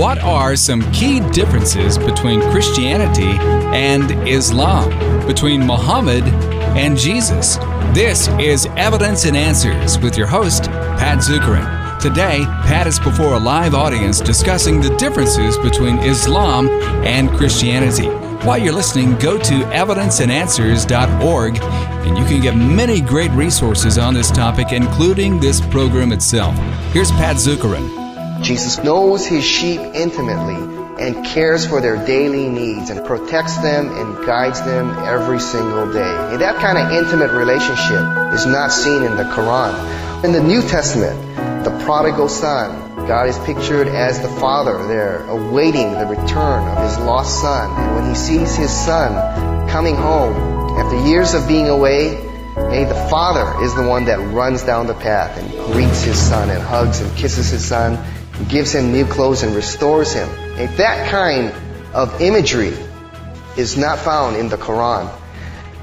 What are some key differences between Christianity and Islam, between Muhammad and Jesus? This is Evidence and Answers with your host, Pat Zukeran. Today, Pat is before a live audience discussing the differences between Islam and Christianity. While you're listening, go to evidenceandanswers.org and you can get many great resources on this topic, including this program itself. Here's Pat Zukeran. Jesus knows his sheep intimately and cares for their daily needs and protects them and guides them every single day. And that kind of intimate relationship is not seen in the Quran. In the New Testament, the prodigal son, God is pictured as the father there, awaiting the return of his lost son. And when he sees his son coming home after years of being away, hey, the father is the one that runs down the path and greets his son and hugs and kisses his son gives him new clothes and restores him. Hey, that kind of imagery is not found in the Quran.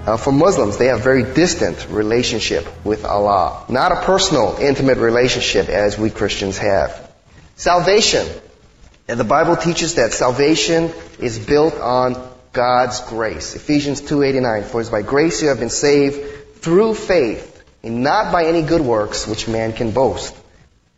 Uh, for Muslims, they have a very distant relationship with Allah, not a personal, intimate relationship as we Christians have. Salvation. And the Bible teaches that salvation is built on God's grace. Ephesians 2:89 For it's by grace you have been saved through faith, and not by any good works which man can boast.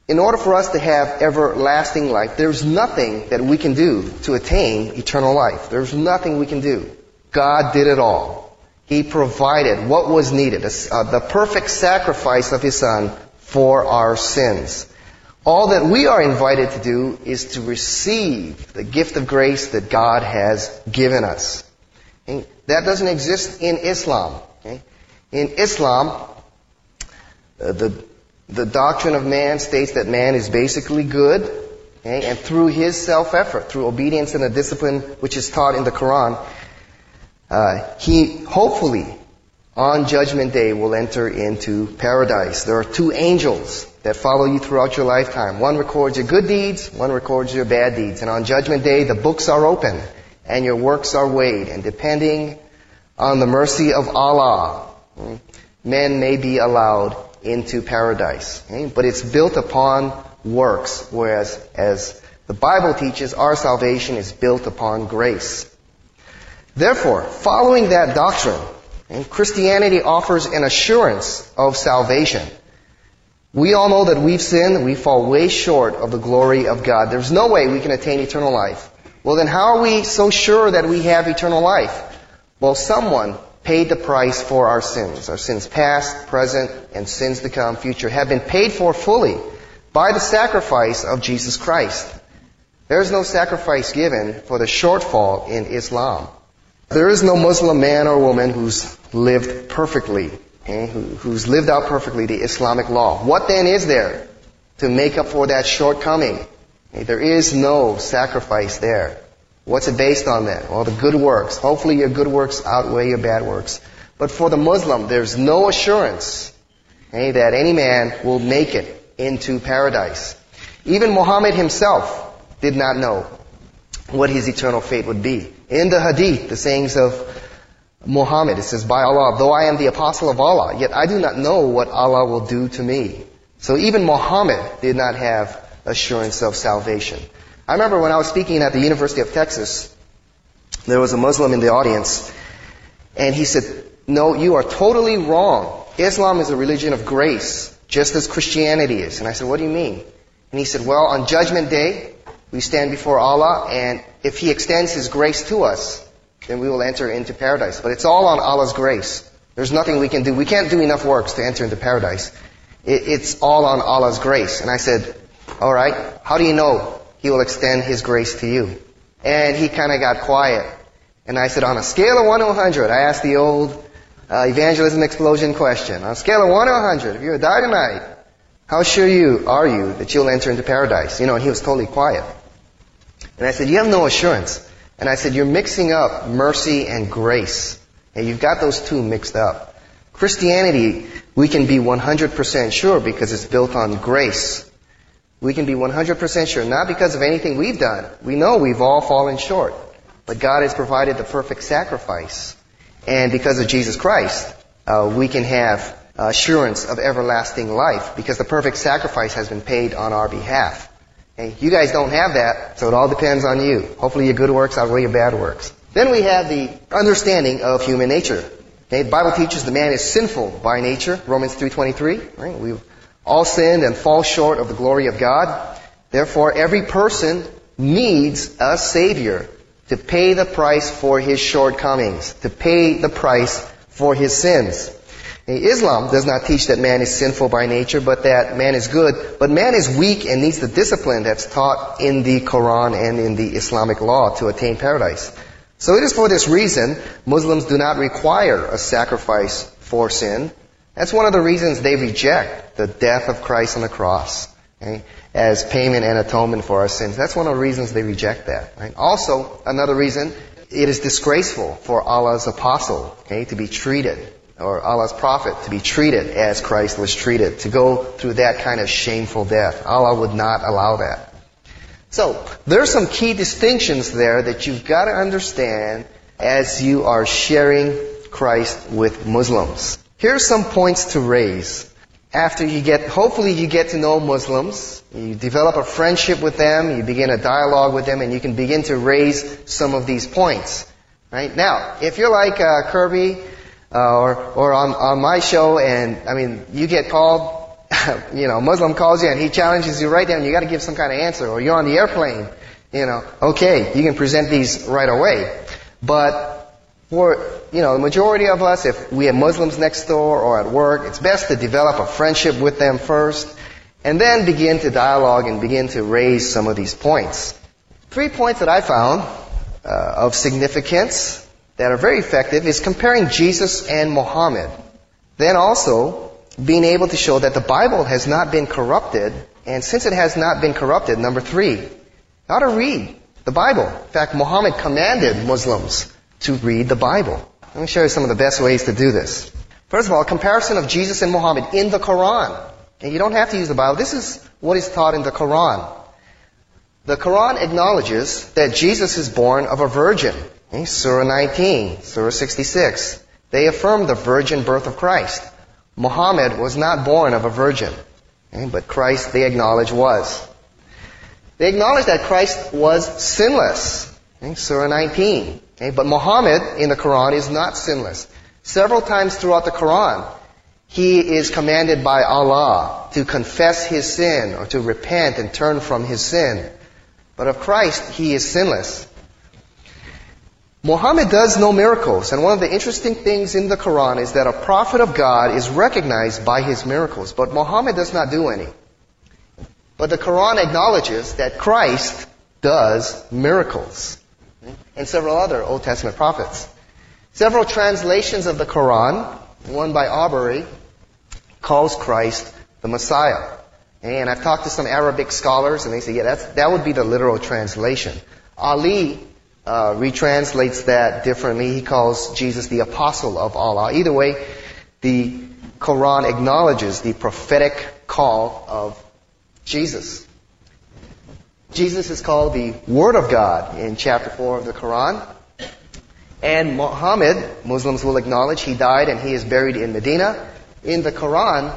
In order for us to have everlasting life, there's nothing that we can do to attain eternal life. There's nothing we can do. God did it all. He provided what was needed, uh, the perfect sacrifice of His Son for our sins. All that we are invited to do is to receive the gift of grace that God has given us. Okay? That doesn't exist in Islam. Okay? In Islam, uh, the, the doctrine of man states that man is basically good, okay? and through his self-effort, through obedience and the discipline which is taught in the Quran, uh, he hopefully on Judgment Day will enter into paradise. There are two angels that follow you throughout your lifetime. One records your good deeds, one records your bad deeds. And on Judgment Day, the books are open and your works are weighed. And depending on the mercy of Allah, hmm, men may be allowed into paradise. But it's built upon works, whereas as the Bible teaches, our salvation is built upon grace. Therefore, following that doctrine, and Christianity offers an assurance of salvation. We all know that we've sinned, we fall way short of the glory of God. There's no way we can attain eternal life. Well, then how are we so sure that we have eternal life? Well, someone paid the price for our sins. Our sins past, present, and sins to come, future, have been paid for fully by the sacrifice of Jesus Christ. There is no sacrifice given for the shortfall in Islam. There is no Muslim man or woman who's lived perfectly okay, who, who's lived out perfectly the Islamic law. What then is there to make up for that shortcoming? Okay, there is no sacrifice there. What's it based on then? Well, the good works. Hopefully your good works outweigh your bad works. But for the Muslim, there's no assurance okay, that any man will make it into paradise. Even Muhammad himself did not know what his eternal fate would be. In the hadith, the sayings of Muhammad. It says, by Allah, though I am the apostle of Allah, yet I do not know what Allah will do to me. So even Muhammad did not have assurance of salvation. I remember when I was speaking at the University of Texas, there was a Muslim in the audience, and he said, no, you are totally wrong. Islam is a religion of grace, just as Christianity is. And I said, what do you mean? And he said, well, on Judgment Day, we stand before Allah, and if He extends His grace to us, then we will enter into paradise. But it's all on Allah's grace. There's nothing we can do. We can't do enough works to enter into paradise. it's all on Allah's grace. And I said, all right, how do you know He will extend His grace to you? And he kind of got quiet. And I said, on a scale of 1 to 100, I asked the old uh, evangelism explosion question. On a scale of 1 to 100, if you to die tonight, how sure you are you that you'll enter into paradise? You know, and he was totally quiet. And I said, you have no assurance. And I said, you're mixing up mercy and grace. And you've got those two mixed up. Christianity, we can be 100% sure because it's built on grace. We can be 100% sure, not because of anything we've done. We know we've all fallen short. But God has provided the perfect sacrifice. And because of Jesus Christ, uh, we can have assurance of everlasting life because the perfect sacrifice has been paid on our behalf. Okay? You guys don't have that, so it all depends on you. Hopefully your good works outweigh your bad works. Then we have the understanding of human nature. Okay? The Bible teaches the man is sinful by nature, Romans 3.23. Right? We've all sinned and fall short of the glory of God. Therefore, every person needs a Savior to pay the price for his shortcomings, to pay the price for his sins. Islam does not teach that man is sinful by nature, but that man is good. But man is weak and needs the discipline that's taught in the Quran and in the Islamic law to attain paradise. So it is for this reason Muslims do not require a sacrifice for sin. That's one of the reasons they reject the death of Christ on the cross okay, as payment and atonement for our sins. That's one of the reasons they reject that. Right? Also, another reason, it is disgraceful for Allah's apostle okay, to be treated or Allah's prophet to be treated as Christ was treated, to go through that kind of shameful death. Allah would not allow that. So, there are some key distinctions there that you've got to understand as you are sharing Christ with Muslims. Here's some points to raise. After you get, hopefully you get to know Muslims, you develop a friendship with them, you begin a dialogue with them, and you can begin to raise some of these points. Right? Now, if you're like uh, Kirby, uh, or or on on my show, and I mean, you get called, you know, a Muslim calls you and he challenges you right there, and you got to give some kind of answer. Or you're on the airplane, you know, okay, you can present these right away. But for you know the majority of us, if we have Muslims next door or at work, it's best to develop a friendship with them first, and then begin to dialogue and begin to raise some of these points. Three points that I found uh, of significance that are very effective is comparing Jesus and Muhammad. Then also being able to show that the Bible has not been corrupted, and since it has not been corrupted, number three, how to read the Bible. In fact, Muhammad commanded Muslims to read the Bible. Let me show you some of the best ways to do this. First of all, a comparison of Jesus and Muhammad in the Quran. And you don't have to use the Bible. This is what is taught in the Quran. The Quran acknowledges that Jesus is born of a virgin. Okay, Surah 19, Surah 66. They affirm the virgin birth of Christ. Muhammad was not born of a virgin, okay, but Christ, they acknowledge, was. They acknowledge that Christ was sinless. Okay, Surah 19. Okay, but Muhammad in the Quran is not sinless. Several times throughout the Quran, he is commanded by Allah to confess his sin or to repent and turn from his sin. But of Christ, he is sinless. Muhammad does no miracles, and one of the interesting things in the Quran is that a prophet of God is recognized by his miracles, but Muhammad does not do any. But the Quran acknowledges that Christ does miracles, and several other Old Testament prophets. Several translations of the Quran, one by Arberry, calls Christ the Messiah. And I've talked to some Arabic scholars, and they say, yeah, that would be the literal translation. Ali uh, retranslates that differently. He calls Jesus the apostle of Allah. Either way, the Quran acknowledges the prophetic call of Jesus. Jesus is called the Word of God in chapter 4 of the Quran. And Muhammad, Muslims will acknowledge, he died and he is buried in Medina. In the Quran,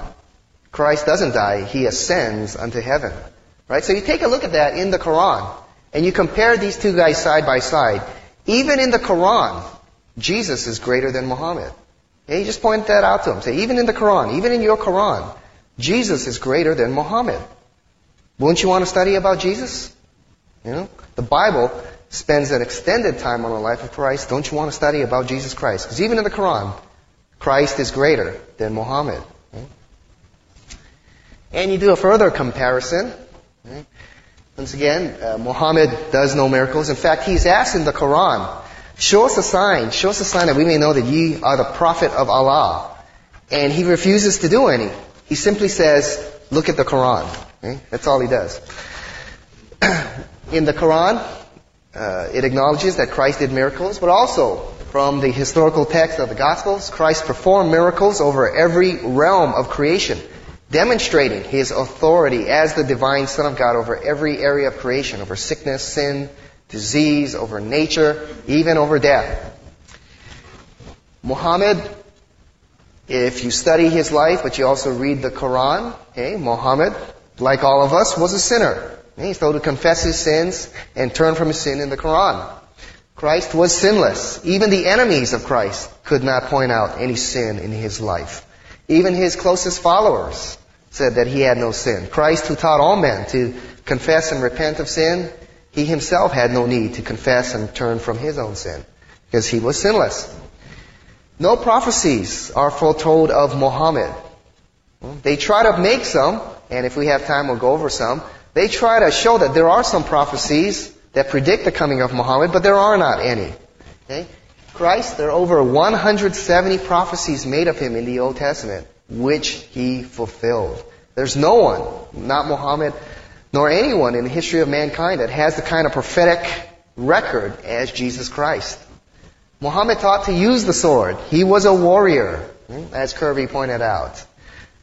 Christ doesn't die, he ascends unto heaven. Right? So you take a look at that in the Quran and you compare these two guys side by side, even in the Quran, Jesus is greater than Muhammad. Yeah, you just point that out to them. Say, even in the Quran, even in your Quran, Jesus is greater than Muhammad. Wouldn't you want to study about Jesus? You know, the Bible spends an extended time on the life of Christ. Don't you want to study about Jesus Christ? Because even in the Quran, Christ is greater than Muhammad. And you do a further comparison. Once again, uh, Muhammad does no miracles. In fact, he's asked in the Quran, show us a sign, show us a sign that we may know that ye are the prophet of Allah. And he refuses to do any. He simply says, look at the Quran. Okay? That's all he does. in the Quran, uh, it acknowledges that Christ did miracles, but also from the historical text of the Gospels, Christ performed miracles over every realm of creation demonstrating his authority as the divine Son of God over every area of creation, over sickness, sin, disease, over nature, even over death. Muhammad, if you study his life, but you also read the Quran, okay, Muhammad, like all of us, was a sinner. He's told to confess his sins and turn from his sin in the Quran. Christ was sinless. Even the enemies of Christ could not point out any sin in his life. Even his closest followers said that he had no sin. Christ, who taught all men to confess and repent of sin, he himself had no need to confess and turn from his own sin because he was sinless. No prophecies are foretold of Muhammad. They try to make some, and if we have time, we'll go over some. They try to show that there are some prophecies that predict the coming of Muhammad, but there are not any. Okay? Christ, there are over 170 prophecies made of him in the Old Testament, which he fulfilled. There's no one, not Muhammad, nor anyone in the history of mankind that has the kind of prophetic record as Jesus Christ. Muhammad taught to use the sword. He was a warrior, hmm, as Kirby pointed out.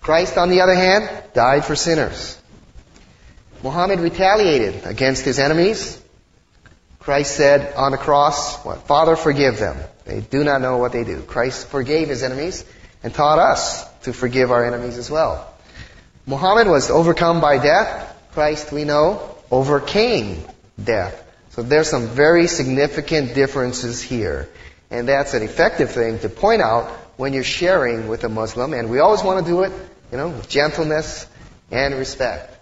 Christ, on the other hand, died for sinners. Muhammad retaliated against his enemies. Christ said on the cross, what, Father, forgive them. They do not know what they do. Christ forgave his enemies and taught us to forgive our enemies as well. Muhammad was overcome by death. Christ, we know, overcame death. So there's some very significant differences here. And that's an effective thing to point out when you're sharing with a Muslim. And we always want to do it, you know, with gentleness and respect.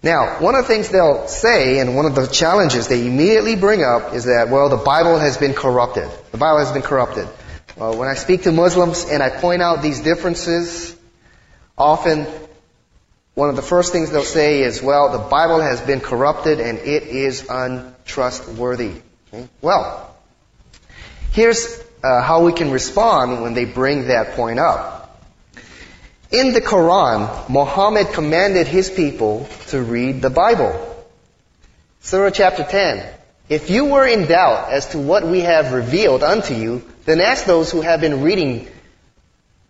Now, one of the things they'll say, and one of the challenges they immediately bring up is that, well, the Bible has been corrupted. The Bible has been corrupted. Well, when I speak to Muslims and I point out these differences, often one of the first things they'll say is, well, the Bible has been corrupted and it is untrustworthy. Okay? Well, here's uh, how we can respond when they bring that point up. In the Quran, Muhammad commanded his people to read the Bible. Surah chapter 10. If you were in doubt as to what we have revealed unto you, then ask those who have been reading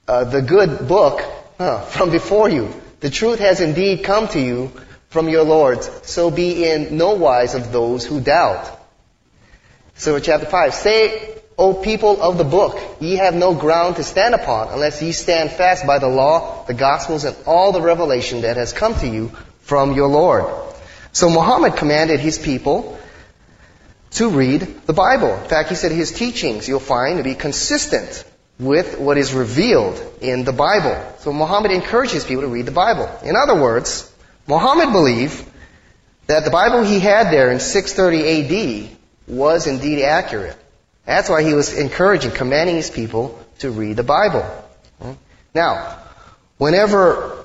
uh, the good book huh, from before you. The truth has indeed come to you from your Lord, so be in no wise of those who doubt. Surah chapter 5. Say O people of the book, ye have no ground to stand upon unless ye stand fast by the law, the gospels, and all the revelation that has come to you from your Lord. So Muhammad commanded his people to read the Bible. In fact, he said his teachings you'll find to be consistent with what is revealed in the Bible. So Muhammad encouraged his people to read the Bible. In other words, Muhammad believed that the Bible he had there in 630 AD was indeed accurate. That's why he was encouraging, commanding his people to read the Bible. Now, whenever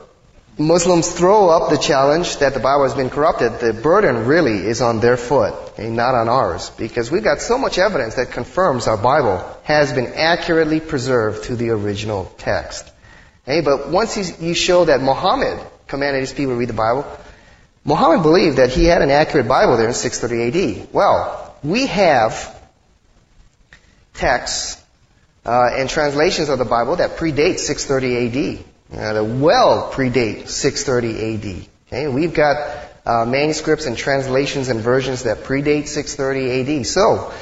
Muslims throw up the challenge that the Bible has been corrupted, the burden really is on their foot and not on ours. Because we've got so much evidence that confirms our Bible has been accurately preserved to the original text. Okay, but once you show that Muhammad commanded his people to read the Bible, Muhammad believed that he had an accurate Bible there in 630 AD. Well, we have texts uh, and translations of the Bible that predate 630 AD. Uh, that well predate 630 AD. Okay, we've got uh, manuscripts and translations and versions that predate 630 AD. So,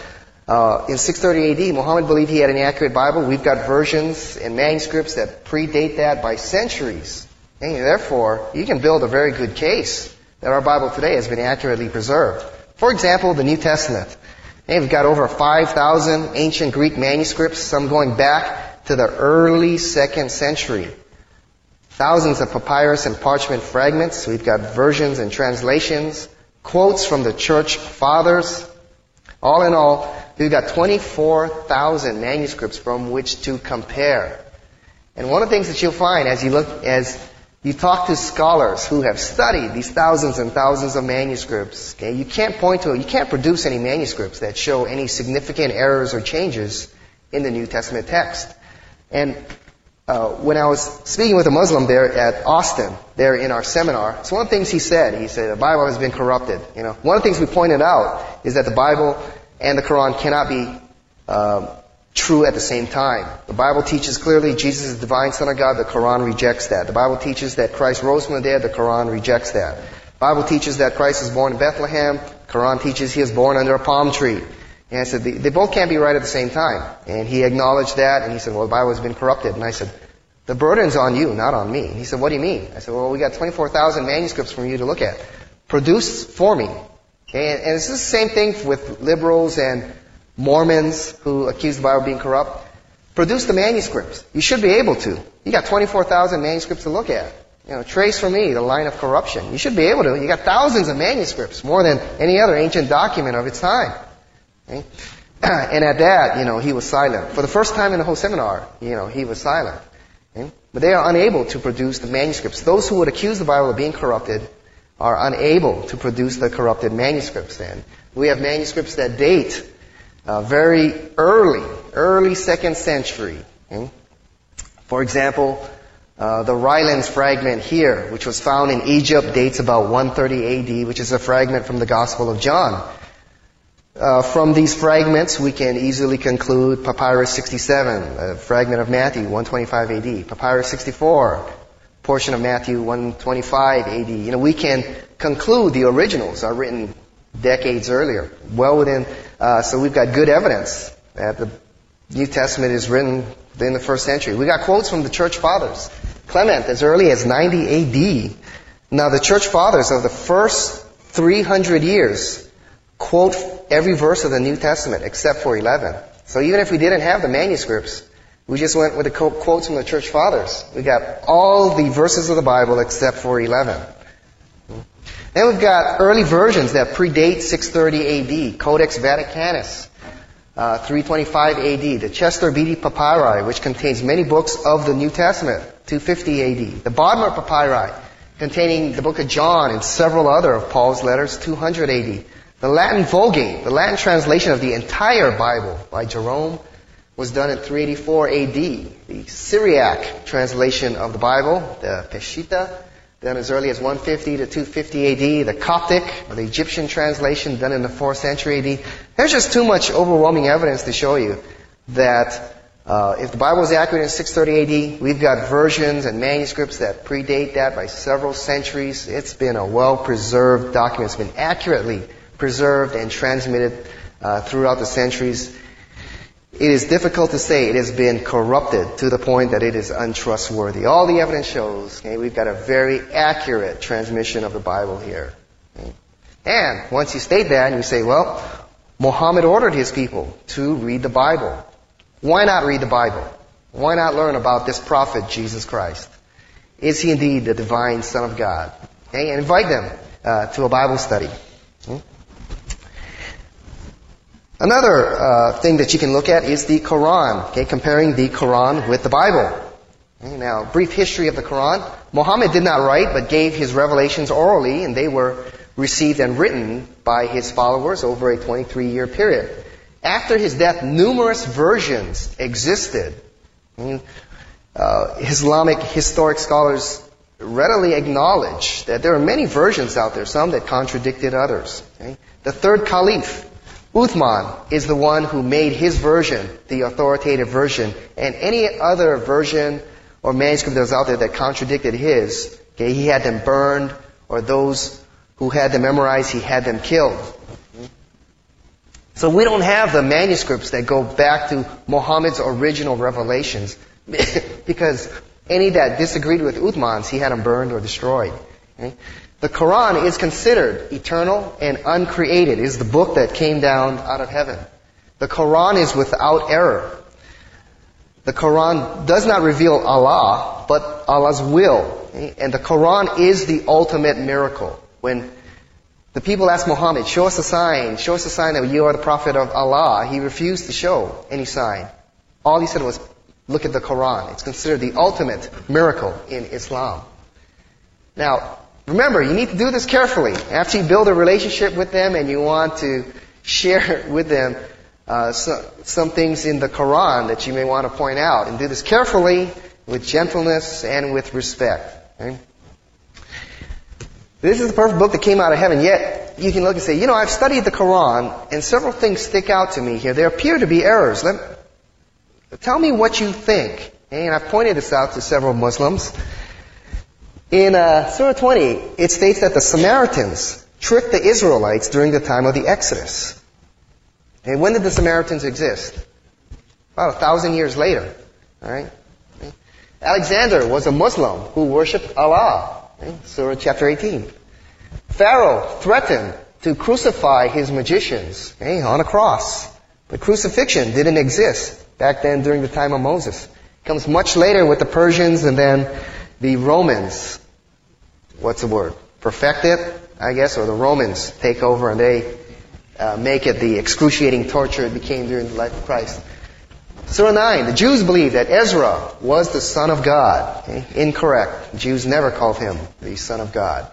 uh, in 630 AD, Muhammad believed he had an accurate Bible. We've got versions and manuscripts that predate that by centuries. Okay, therefore, you can build a very good case that our Bible today has been accurately preserved. For example, the New Testament. We've got over 5,000 ancient Greek manuscripts, some going back to the early second century. Thousands of papyrus and parchment fragments. We've got versions and translations, quotes from the church fathers. All in all, we've got 24,000 manuscripts from which to compare. And one of the things that you'll find as you look, as you talk to scholars who have studied these thousands and thousands of manuscripts. Okay? You can't point to, you can't produce any manuscripts that show any significant errors or changes in the New Testament text. And uh, when I was speaking with a Muslim there at Austin, there in our seminar, so one of the things he said, he said the Bible has been corrupted. You know, one of the things we pointed out is that the Bible and the Quran cannot be um, true at the same time. The Bible teaches clearly Jesus is the divine Son of God. The Quran rejects that. The Bible teaches that Christ rose from the dead. The Quran rejects that. The Bible teaches that Christ is born in Bethlehem. The Quran teaches he is born under a palm tree. And I said, they, both can't be right at the same time. And he acknowledged that, and he said, well, the Bible has been corrupted. And I said, The burden's on you, not on me. And He said, what do you mean? I said, well, we got 24,000 manuscripts from you to look at. Produce for me. And, and it's the same thing with liberals and Mormons who accuse the Bible of being corrupt. Produce the manuscripts. You should be able to. You got 24,000 manuscripts to look at. You know, trace for me the line of corruption. You should be able to. You got thousands of manuscripts, more than any other ancient document of its time. Okay? and at that, you know, he was silent. For the first time in the whole seminar, you know, he was silent. Okay? But they are unable to produce the manuscripts. Those who would accuse the Bible of being corrupted are unable to produce the corrupted manuscripts. then. we have manuscripts that date uh, very early, early second century. Okay? For example, uh, the Rylands fragment here, which was found in Egypt, dates about 130 AD, which is a fragment from the Gospel of John. Uh, from these fragments, we can easily conclude Papyrus 67, a fragment of Matthew, 125 AD. Papyrus 64, portion of Matthew, 125 AD. You know, we can conclude the originals are written decades earlier, well within. Uh, so we've got good evidence that the New Testament is written in the first century. We got quotes from the church fathers. Clement, as early as 90 AD. Now, the church fathers of the first 300 years quote every verse of the New Testament except for 11. So even if we didn't have the manuscripts, we just went with the quotes from the church fathers. We got all the verses of the Bible except for 11. Then we've got early versions that predate 630 AD, Codex Vaticanus, uh, 325 AD, the Chester Beatty Papyri, which contains many books of the New Testament, 250 AD, the Bodmer Papyri, containing the book of John and several other of Paul's letters, 200 AD. The Latin Vulgate, the Latin translation of the entire Bible by Jerome, was done in 384 AD. The Syriac translation of the Bible, the Peshitta, done as early as 150 to 250 AD. The Coptic, or the Egyptian translation, done in the 4th century AD. There's just too much overwhelming evidence to show you that uh, if the Bible is accurate in 630 AD, we've got versions and manuscripts that predate that by several centuries. It's been a well-preserved document. It's been accurately preserved and transmitted uh, throughout the centuries. It is difficult to say it has been corrupted to the point that it is untrustworthy. All the evidence shows okay, we've got a very accurate transmission of the Bible here. And once you state that you say, well, Muhammad ordered his people to read the Bible. Why not read the Bible? Why not learn about this prophet, Jesus Christ? Is he indeed the divine Son of God? Okay, and invite them uh, to a Bible study. Okay. Another uh, thing that you can look at is the Quran, okay, comparing the Quran with the Bible. Now, brief history of the Quran. Muhammad did not write, but gave his revelations orally, and they were received and written by his followers over a 23 year period. After his death, numerous versions existed. Uh, Islamic historic scholars readily acknowledge that there are many versions out there, some that contradicted others. Okay? The third caliph, Uthman is the one who made his version the authoritative version, and any other version or manuscript that was out there that contradicted his, okay, he had them burned, or those who had them memorized, he had them killed. So we don't have the manuscripts that go back to Muhammad's original revelations, because any that disagreed with Uthman's, he had them burned or destroyed. Okay? The Quran is considered eternal and uncreated. It is the book that came down out of heaven. The Quran is without error. The Quran does not reveal Allah, but Allah's will. And the Quran is the ultimate miracle. When the people asked Muhammad, show us a sign, show us a sign that you are the prophet of Allah, he refused to show any sign. All he said was, look at the Quran. It's considered the ultimate miracle in Islam. Now, Remember, you need to do this carefully. After you build a relationship with them and you want to share with them uh, so, some things in the Quran that you may want to point out, and do this carefully, with gentleness, and with respect. Okay? This is the perfect book that came out of heaven, yet you can look and say, you know, I've studied the Quran, and several things stick out to me here. There appear to be errors. Let, tell me what you think. And I've pointed this out to several Muslims. In uh, Surah 20, it states that the Samaritans tricked the Israelites during the time of the Exodus. And when did the Samaritans exist? About a thousand years later. All right. Alexander was a Muslim who worshipped Allah. Okay? Surah chapter 18. Pharaoh threatened to crucify his magicians okay, on a cross. But crucifixion didn't exist back then during the time of Moses. It comes much later with the Persians and then the Romans. What's the word? Perfect it, I guess, or the Romans take over and they uh, make it the excruciating torture it became during the life of Christ. Surah 9, the Jews believe that Ezra was the son of God. Okay? Incorrect. The Jews never called him the son of God.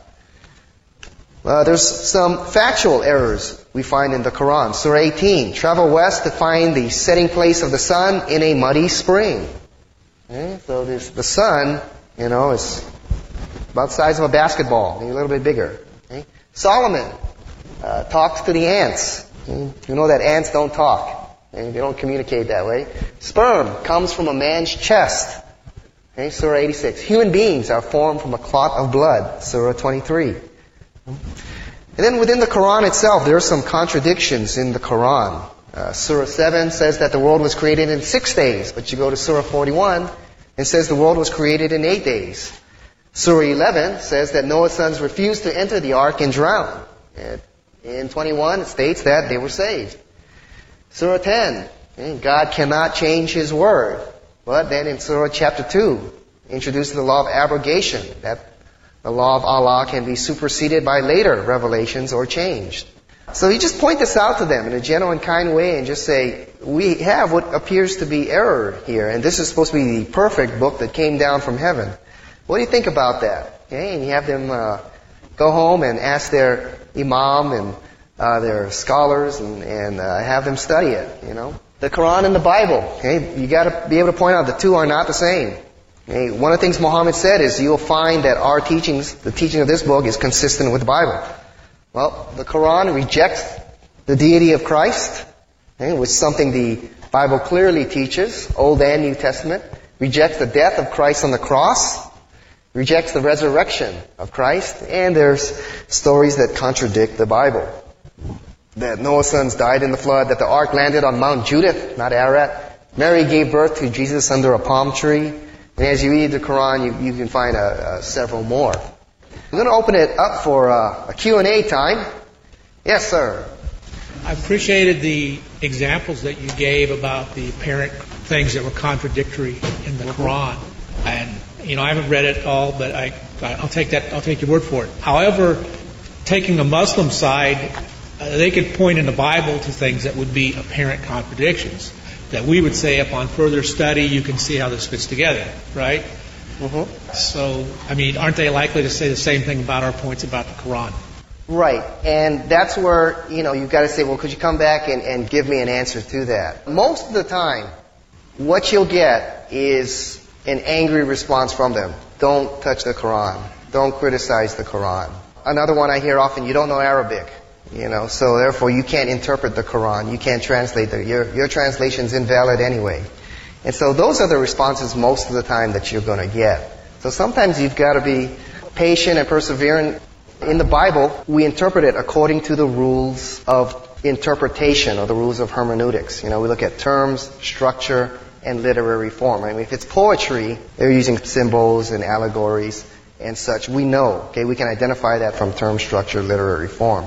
Uh, there's some factual errors we find in the Quran. Surah 18, travel west to find the setting place of the sun in a muddy spring. Okay? So the sun, you know, is about the size of a basketball, maybe a little bit bigger. Okay? Solomon uh, talks to the ants. Okay? You know that ants don't talk. Okay? They don't communicate that way. Sperm comes from a man's chest. Okay? Surah 86. Human beings are formed from a clot of blood. Surah 23. And then within the Quran itself, there are some contradictions in the Quran. Uh, Surah 7 says that the world was created in six days, but you go to Surah 41 and says the world was created in eight days. Surah 11 says that Noah's sons refused to enter the ark and drown. And in 21, it states that they were saved. Surah 10, eh, God cannot change His word. But then in Surah chapter 2, introduces the law of abrogation, that the law of Allah can be superseded by later revelations or changed. So you just point this out to them in a gentle and kind way and just say, we have what appears to be error here, and this is supposed to be the perfect book that came down from heaven. What do you think about that? Okay, and you have them uh, go home and ask their imam and uh, their scholars and, and uh, have them study it. You know, the Quran and the Bible. Okay, you got to be able to point out the two are not the same. Okay, one of the things Muhammad said is you'll find that our teachings, the teaching of this book, is consistent with the Bible. Well, the Quran rejects the deity of Christ, okay, which is something the Bible clearly teaches, Old and New Testament. Rejects the death of Christ on the cross, rejects the resurrection of Christ, and there's stories that contradict the Bible. That Noah's sons died in the flood, that the ark landed on Mount Judith, not Ararat. Mary gave birth to Jesus under a palm tree. And as you read the Quran, you, you can find uh, uh, several more. I'm going to open it up for uh, a Q&A time. Yes, sir. I appreciated the examples that you gave about the apparent things that were contradictory in the Quran. And you know, I haven't read it all, but I, I'll take that. I'll take your word for it. However, taking the Muslim side, uh, they could point in the Bible to things that would be apparent contradictions. That we would say, upon further study, you can see how this fits together, right? Mm-hmm. So, I mean, aren't they likely to say the same thing about our points about the Quran? Right. And that's where, you know, you've got to say, well, could you come back and, and give me an answer to that? Most of the time, what you'll get is an angry response from them. Don't touch the Quran. Don't criticize the Quran. Another one I hear often, you don't know Arabic. You know, so therefore you can't interpret the Quran. You can't translate the, your, your translation's invalid anyway. And so those are the responses most of the time that you're going to get. So sometimes you've got to be patient and persevering. In the Bible, we interpret it according to the rules of interpretation or the rules of hermeneutics. You know, we look at terms, structure, and literary form. I mean, if it's poetry, they're using symbols and allegories and such. We know, okay, we can identify that from term, structure, literary form.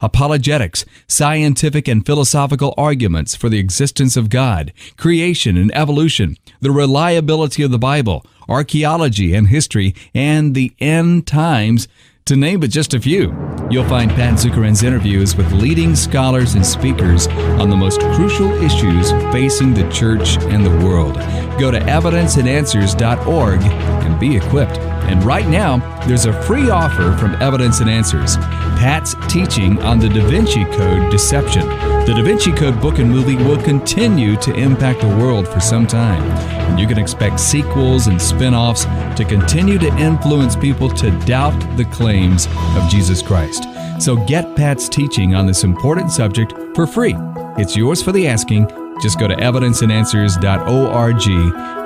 apologetics, scientific and philosophical arguments for the existence of God, creation and evolution, the reliability of the Bible, archaeology and history, and the end times, to name but just a few. You'll find Pat Zukeran's interviews with leading scholars and speakers on the most crucial issues facing the church and the world. Go to evidenceandanswers.org and be equipped. And right now, there's a free offer from Evidence and Answers Pat's teaching on the Da Vinci Code deception. The Da Vinci Code book and movie will continue to impact the world for some time. And you can expect sequels and spin offs to continue to influence people to doubt the claims of Jesus Christ. So get Pat's teaching on this important subject for free. It's yours for the asking. Just go to evidenceandanswers.org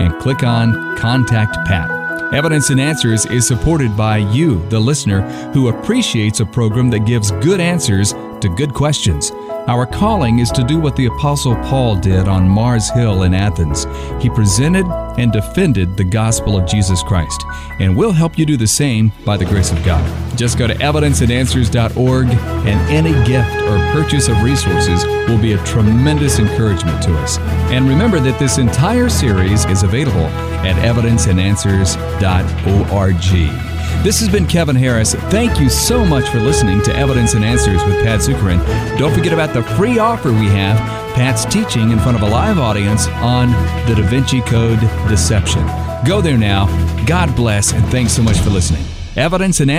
and click on Contact Pat. Evidence and Answers is supported by you, the listener, who appreciates a program that gives good answers to good questions. Our calling is to do what the Apostle Paul did on Mars Hill in Athens. He presented and defended the gospel of Jesus Christ, and we'll help you do the same by the grace of God. Just go to evidenceandanswers.org, and any gift or purchase of resources will be a tremendous encouragement to us. And remember that this entire series is available at evidenceandanswers.org. This has been Kevin Harris. Thank you so much for listening to Evidence and Answers with Pat Zukeran. Don't forget about the free offer we have Pat's teaching in front of a live audience on the Da Vinci Code deception. Go there now. God bless, and thanks so much for listening. Evidence and